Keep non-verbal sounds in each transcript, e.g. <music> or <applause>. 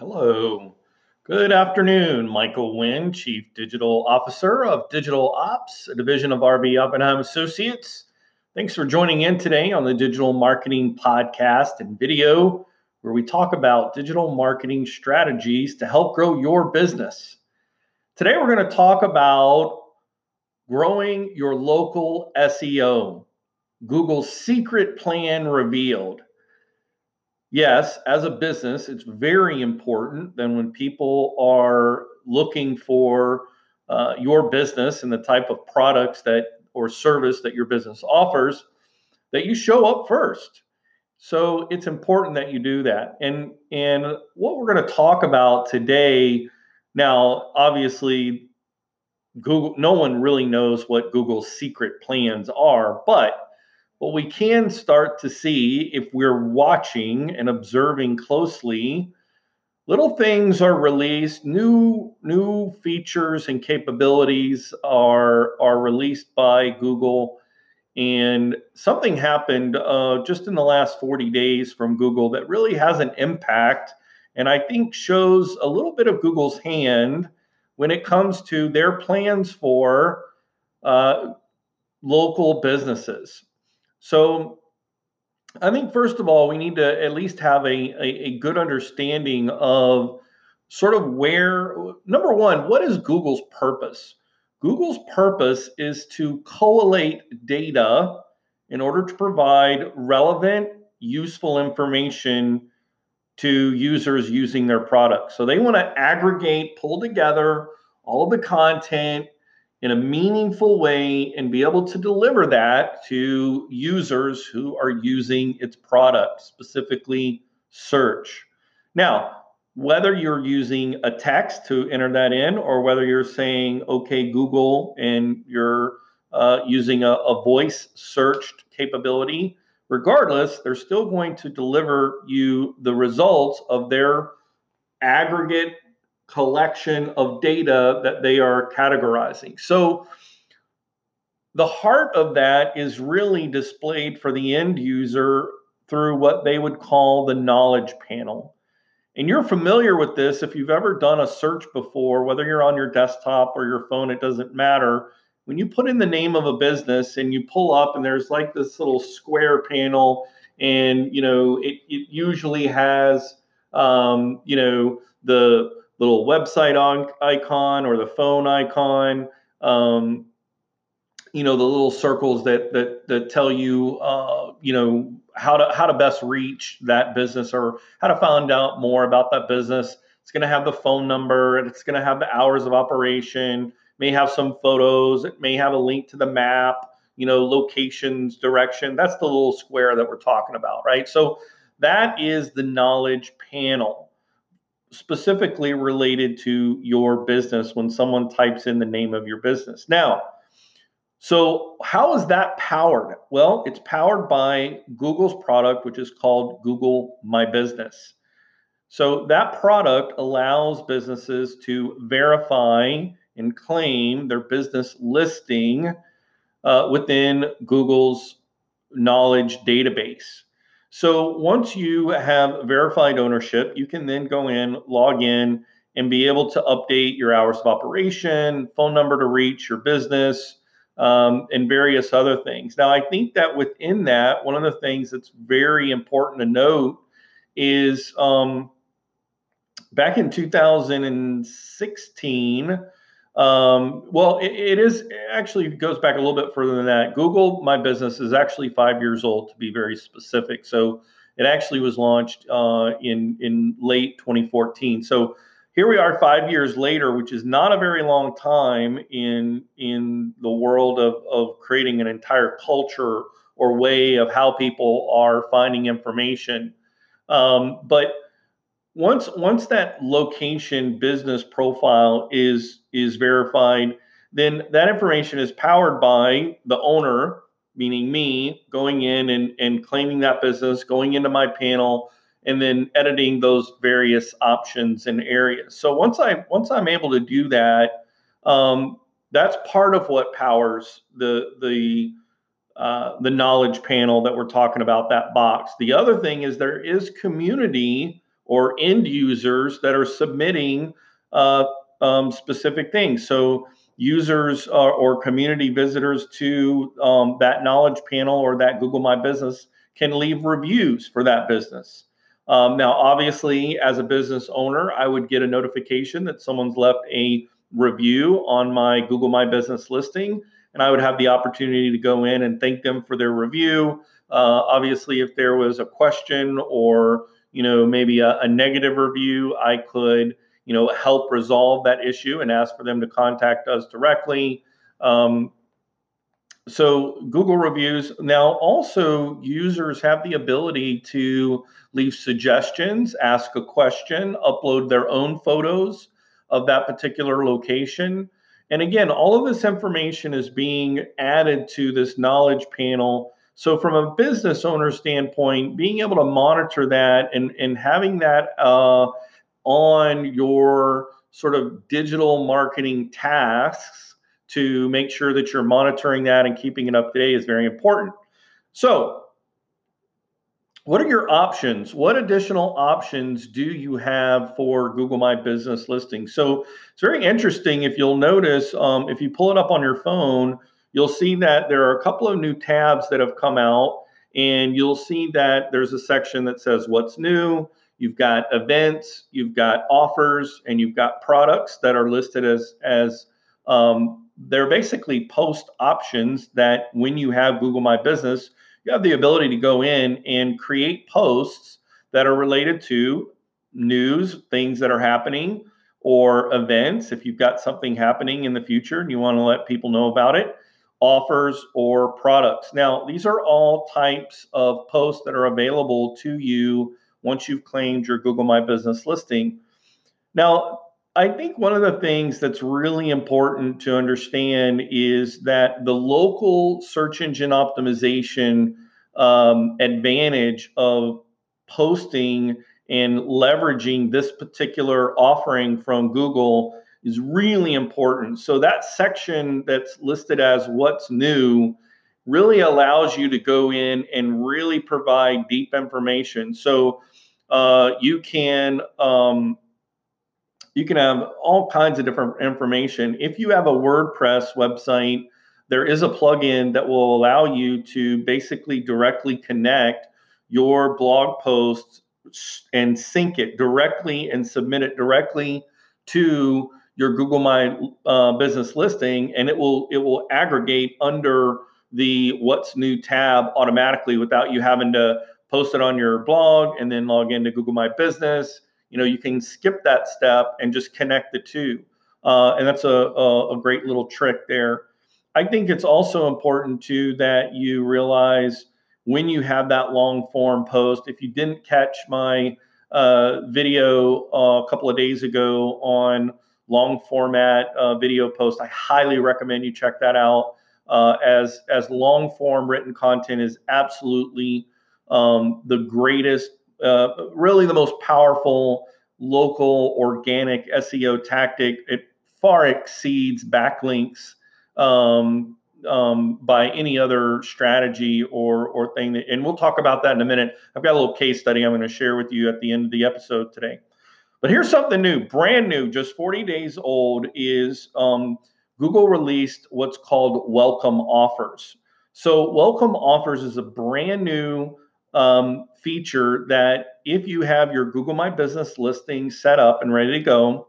Hello. Good afternoon. Michael Wynn, Chief Digital Officer of Digital Ops, a division of RB Oppenheim Associates. Thanks for joining in today on the Digital Marketing Podcast and video, where we talk about digital marketing strategies to help grow your business. Today, we're going to talk about growing your local SEO, Google's secret plan revealed yes, as a business, it's very important then when people are looking for uh, your business and the type of products that or service that your business offers that you show up first. So it's important that you do that. And and what we're going to talk about today now obviously Google no one really knows what Google's secret plans are, but what we can start to see if we're watching and observing closely, little things are released, new new features and capabilities are are released by Google. And something happened uh, just in the last 40 days from Google that really has an impact and I think shows a little bit of Google's hand when it comes to their plans for uh, local businesses. So I think first of all, we need to at least have a, a, a, good understanding of sort of where number one, what is Google's purpose? Google's purpose is to collate data in order to provide relevant, useful information to users using their products. So they want to aggregate, pull together all of the content in a meaningful way and be able to deliver that to users who are using its product, specifically search. Now, whether you're using a text to enter that in or whether you're saying, okay, Google, and you're uh, using a, a voice searched capability, regardless, they're still going to deliver you the results of their aggregate collection of data that they are categorizing. So the heart of that is really displayed for the end user through what they would call the knowledge panel. And you're familiar with this if you've ever done a search before, whether you're on your desktop or your phone, it doesn't matter. When you put in the name of a business and you pull up, and there's like this little square panel, and you know, it, it usually has, um, you know, the little website on, icon or the phone icon. Um, you know the little circles that that that tell you uh, you know how to how to best reach that business or how to find out more about that business. It's going to have the phone number it's going to have the hours of operation. May have some photos. It may have a link to the map. You know locations, direction. That's the little square that we're talking about, right? So that is the knowledge panel specifically related to your business when someone types in the name of your business. Now, so how is that powered? Well, it's powered by Google's product, which is called Google My Business. So that product allows businesses to verify and claim their business listing uh, within Google's knowledge database. So once you have verified ownership, you can then go in, log in, and be able to update your hours of operation, phone number to reach your business, um, and various other things. Now, I think that within that, one of the things that's very important to note is um, back in 2016. Um, well, it, it is actually goes back a little bit further than that. Google My Business is actually five years old, to be very specific. So it actually was launched uh, in in late 2014. So here we are, five years later, which is not a very long time in in the world of of creating an entire culture or way of how people are finding information. Um, but once once that location business profile is is verified then that information is powered by the owner meaning me going in and, and claiming that business going into my panel and then editing those various options and areas. So once i once i'm able to do that um, that's part of what powers the the uh, the knowledge panel that we're talking about that box. The other thing is there is community or end users that are submitting uh, um, specific things. So users uh, or community visitors to um, that knowledge panel or that Google My Business can leave reviews for that business. Um, now, obviously, as a business owner, I would get a notification that someone's left a review on my Google My Business listing, and I would have the opportunity to go in and thank them for their review. Uh, obviously, if there was a question or you know maybe a, a negative review, I could you know, help resolve that issue and ask for them to contact us directly. Um, so Google reviews now also users have the ability to leave suggestions, ask a question, upload their own photos of that particular location. And again, all of this information is being added to this knowledge panel. So, from a business owner standpoint, being able to monitor that and, and having that uh, on your sort of digital marketing tasks to make sure that you're monitoring that and keeping it up to date is very important. So, what are your options? What additional options do you have for Google My Business listing? So, it's very interesting. If you'll notice, um, if you pull it up on your phone, you'll see that there are a couple of new tabs that have come out, and you'll see that there's a section that says What's New You've got events, you've got offers, and you've got products that are listed as as um, they're basically post options that when you have Google My Business, you have the ability to go in and create posts that are related to news, things that are happening, or events. If you've got something happening in the future and you want to let people know about it, offers or products. Now, these are all types of posts that are available to you once you've claimed your Google My Business listing. Now, I think one of the things that's really important to understand is that the local search engine optimization um, advantage of posting and leveraging this particular offering from Google is really important. So, that section that's listed as what's new really allows you to go in and really provide deep information. So, uh, you can um, you can have all kinds of different information. If you have a WordPress website, there is a plugin that will allow you to basically directly connect your blog posts and sync it directly and submit it directly to your Google My uh, Business listing, and it will it will aggregate under the What's New tab automatically without you having to post it on your blog, and then log into Google My Business. You know, you can skip that step and just connect the two. Uh, and that's a, a, a great little trick there. I think it's also important too that you realize when you have that long form post. If you didn't catch my uh, video uh, a couple of days ago on long format uh, video post, I highly recommend you check that out. Uh, as as long form written content is absolutely um, the greatest, uh, really the most powerful local organic SEO tactic. It far exceeds backlinks um, um, by any other strategy or or thing. That, and we'll talk about that in a minute. I've got a little case study I'm going to share with you at the end of the episode today. But here's something new, brand new, just 40 days old. Is um, Google released what's called Welcome Offers. So Welcome Offers is a brand new um, feature that if you have your Google My Business listing set up and ready to go,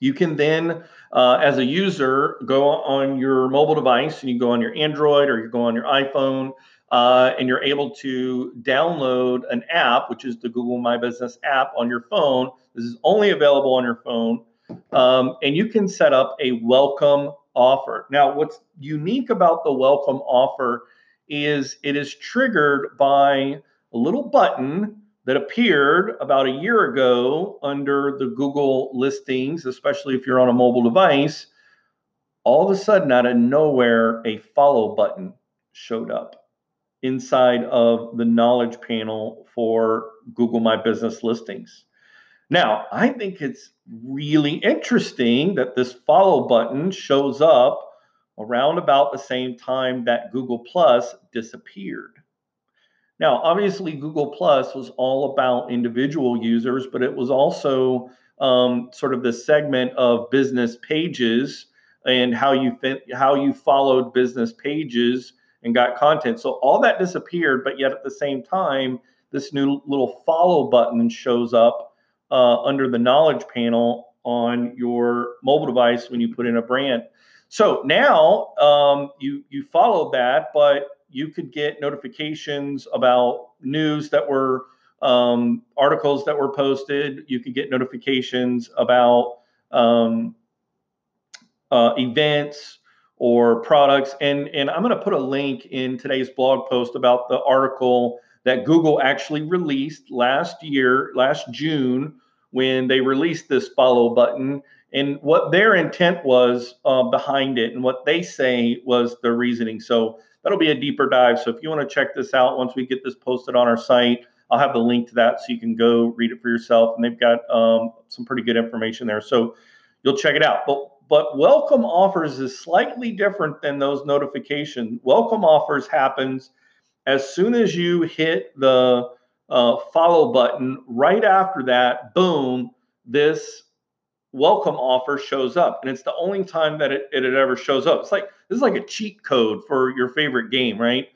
you can then, uh, as a user, go on your mobile device and you go on your Android or you go on your iPhone uh, and you're able to download an app, which is the Google My Business app on your phone. This is only available on your phone. Um, and you can set up a welcome offer. Now, what's unique about the welcome offer is it is triggered by a little button that appeared about a year ago under the Google listings, especially if you're on a mobile device. All of a sudden, out of nowhere, a follow button showed up inside of the knowledge panel for Google My Business listings. Now, I think it's really interesting that this follow button shows up around about the same time that Google Plus disappeared. Now, obviously, Google Plus was all about individual users, but it was also um, sort of the segment of business pages and how you how you followed business pages and got content. So all that disappeared, but yet at the same time, this new little follow button shows up uh, under the knowledge panel on your mobile device when you put in a brand. So now um, you you followed that, but you could get notifications about news that were um, articles that were posted. You could get notifications about um, uh, events or products. And, and I'm going to put a link in today's blog post about the article that Google actually released last year, last June, when they released this follow button and what their intent was uh, behind it and what they say was the reasoning. So that'll be a deeper dive. So if you want to check this out once we get this posted on our site, I'll have the link to that so you can go read it for yourself. And they've got um, some pretty good information there. So you'll check it out. But but welcome offers is slightly different than those notifications. Welcome offers happens as soon as you hit the uh, follow button. Right after that, boom, this welcome offer shows up, and it's the only time that it, it, it ever shows up. It's like this is like a cheat code for your favorite game, right?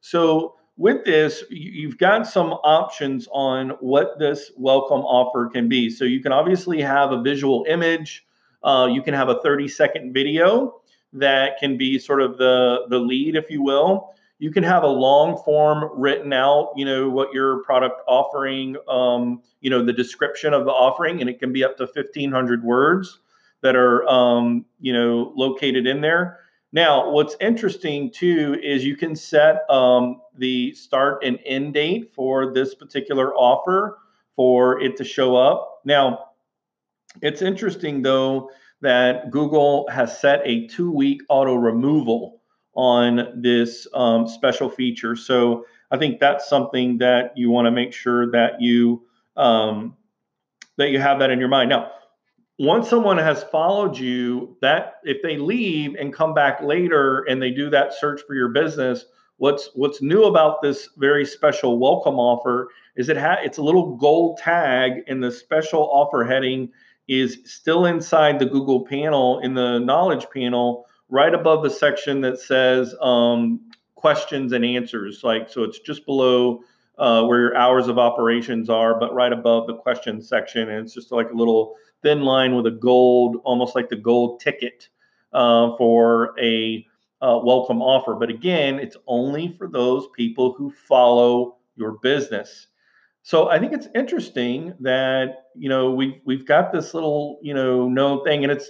So with this, you've got some options on what this welcome offer can be. So you can obviously have a visual image. Uh, you can have a 30 second video that can be sort of the, the lead, if you will. You can have a long form written out, you know, what your product offering, um, you know, the description of the offering, and it can be up to 1,500 words that are, um, you know, located in there. Now, what's interesting too is you can set um, the start and end date for this particular offer for it to show up. Now, it's interesting though that Google has set a two week auto removal on this um, special feature. So I think that's something that you want to make sure that you um, that you have that in your mind. Now, once someone has followed you, that if they leave and come back later and they do that search for your business, what's what's new about this very special welcome offer is it ha- it's a little gold tag in the special offer heading is still inside the Google panel in the knowledge panel right above the section that says um, questions and answers like so it's just below uh, where your hours of operations are but right above the question section and it's just like a little thin line with a gold, almost like the gold ticket uh, for a uh, welcome offer. But again, it's only for those people who follow your business. So I think it's interesting that you know we've we've got this little you know known thing, and it's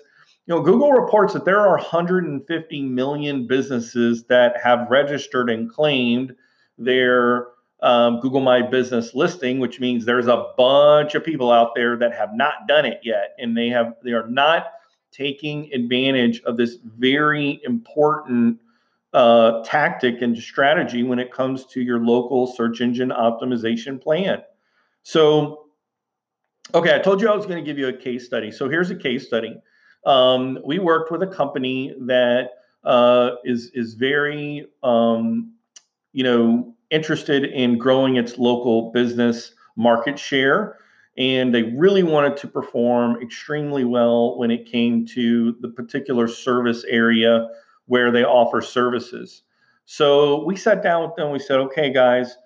you know Google reports that there are 150 million businesses that have registered and claimed their um, Google My Business listing, which means there's a bunch of people out there that have not done it yet, and they have they are not taking advantage of this very important uh, tactic and strategy when it comes to your local search engine optimization plan. So, okay, I told you I was going to give you a case study. So here's a case study. Um, we worked with a company that uh, is is very um, you know interested in growing its local business market share. And they really wanted to perform extremely well when it came to the particular service area where they offer services. So we sat down with them. We said, okay, guys,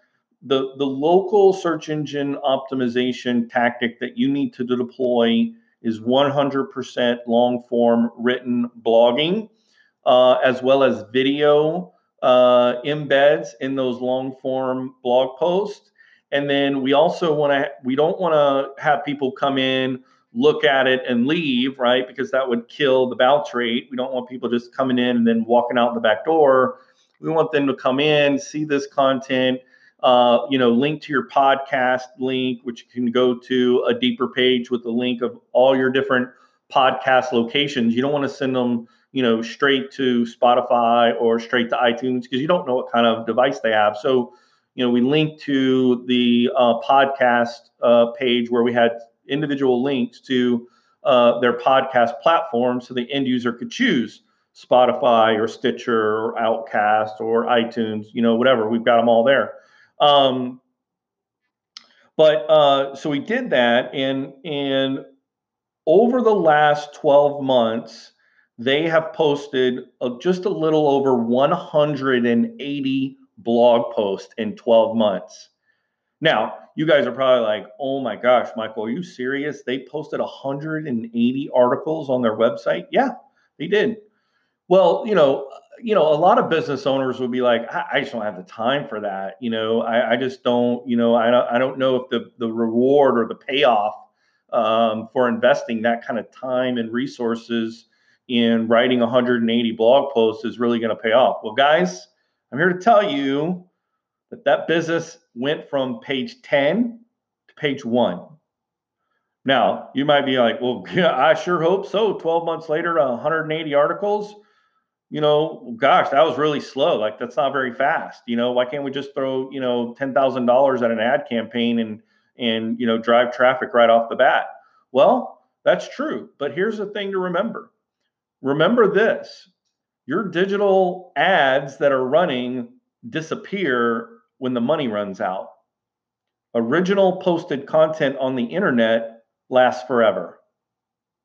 the, the local search engine optimization tactic that you need to deploy is 100% long form written blogging, uh, as well as video uh, embeds in those long form blog posts. And then we also want to, we don't want to have people come in, look at it and leave, right? Because that would kill the bounce rate. We don't want people just coming in and then walking out the back door. We want them to come in, see this content, uh, you know, link to your podcast link, which can go to a deeper page with the link of all your different podcast locations. You don't want to send them you know, straight to Spotify or straight to iTunes because you don't know what kind of device they have. So, you know, we linked to the uh, podcast uh, page where we had individual links to uh, their podcast platform so the end user could choose Spotify or Stitcher or Outcast or iTunes, you know, whatever. We've got them all there. Um, but uh, so we did that, and and over the last 12 months, they have posted a, just a little over 180 blog posts in 12 months. Now, you guys are probably like, oh my gosh, Michael, are you serious? They posted 180 articles on their website? Yeah, they did. Well, you know, you know, a lot of business owners would be like, I, I just don't have the time for that. You know, I, I just don't, you know, I don't, I don't know if the, the reward or the payoff um, for investing that kind of time and resources in writing 180 blog posts is really going to pay off. Well, guys, I'm here to tell you that that business went from page 10 to page one. Now, you might be like, well, <laughs> yeah, I sure hope so. 12 months later, 180 articles. You know, gosh, that was really slow. Like, that's not very fast. You know, why can't we just throw, you know, $10,000 at an ad campaign and, and, you know, drive traffic right off the bat? Well, that's true. But here's the thing to remember remember this your digital ads that are running disappear when the money runs out. Original posted content on the internet lasts forever.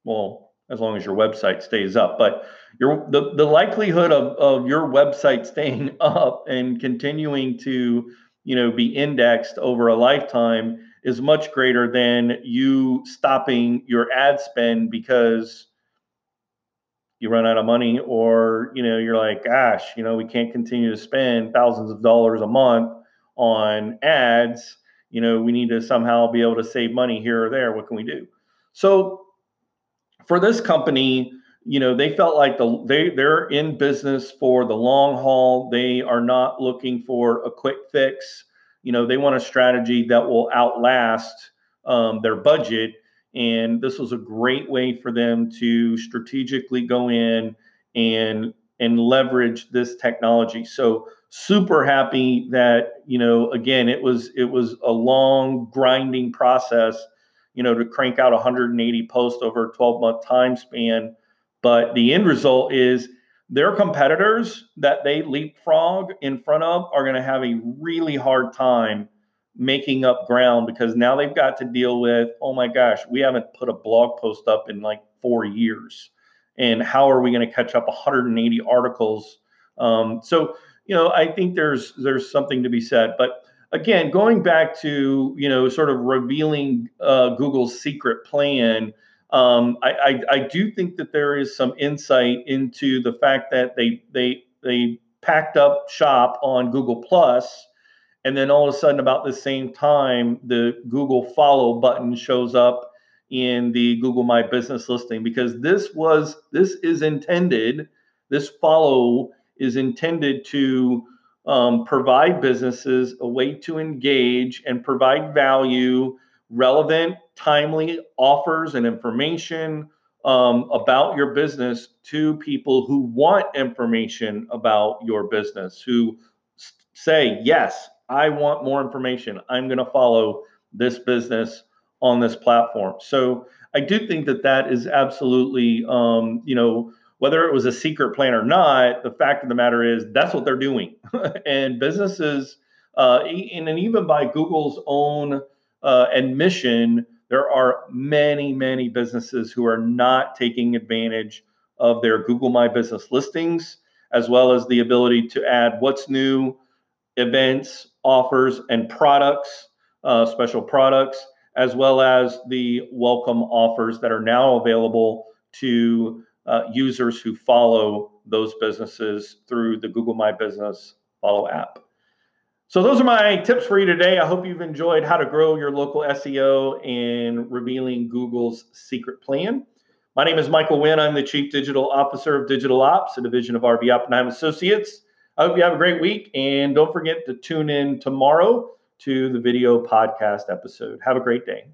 Well, as long as your website stays up. But your the, the likelihood of, of your website staying <laughs> up and continuing to you know be indexed over a lifetime is much greater than you stopping your ad spend because you run out of money or you know you're like gosh you know we can't continue to spend thousands of dollars a month on ads you know we need to somehow be able to save money here or there. What can we do? So for this company you know they felt like the they they're in business for the long haul. They are not looking for a quick fix. You know they want a strategy that will outlast um, their budget. And this was a great way for them to strategically go in and and leverage this technology so super happy that you know again it was it was a long grinding process you know to crank out 180 posts over a 12 month time span but the end result is their competitors that they leapfrog in front of are going to have a really hard time making up ground because now they've got to deal with, oh my gosh, we haven't put a blog post up in like four years. And how are we going to catch up 180 articles? Um, so, you know, I think there's there's something to be said. But again, going back to you know, sort of revealing uh, Google's secret plan, um, I, I, I do think that there is some insight into the fact that they they they packed up shop on Google Plus and then all of a sudden about the same time the google follow button shows up in the google my business listing because this was this is intended this follow is intended to um, provide businesses a way to engage and provide value relevant timely offers and information um, about your business to people who want information about your business who say yes I want more information. I'm going to follow this business on this platform. So I do think that that is absolutely, um, you know, whether it was a secret plan or not, the fact of the matter is that's what they're doing. <laughs> and businesses, uh, and, and even by Google's own uh, admission, there are many, many businesses who are not taking advantage of their Google My Business listings, as well as the ability to add what's new, events, offers, and products, uh, special products, as well as the welcome offers that are now available to uh, users who follow those businesses through the Google My Business Follow app. So, those are my tips for you today. I hope you've enjoyed how to grow your local SEO and revealing Google's secret plan. My name is Michael Wynn. I'm the Chief Digital Officer of Digital Ops, a division of RB Oppenheim Associates. I hope you have a great week. And don't forget to tune in tomorrow to the video podcast episode. Have a great day.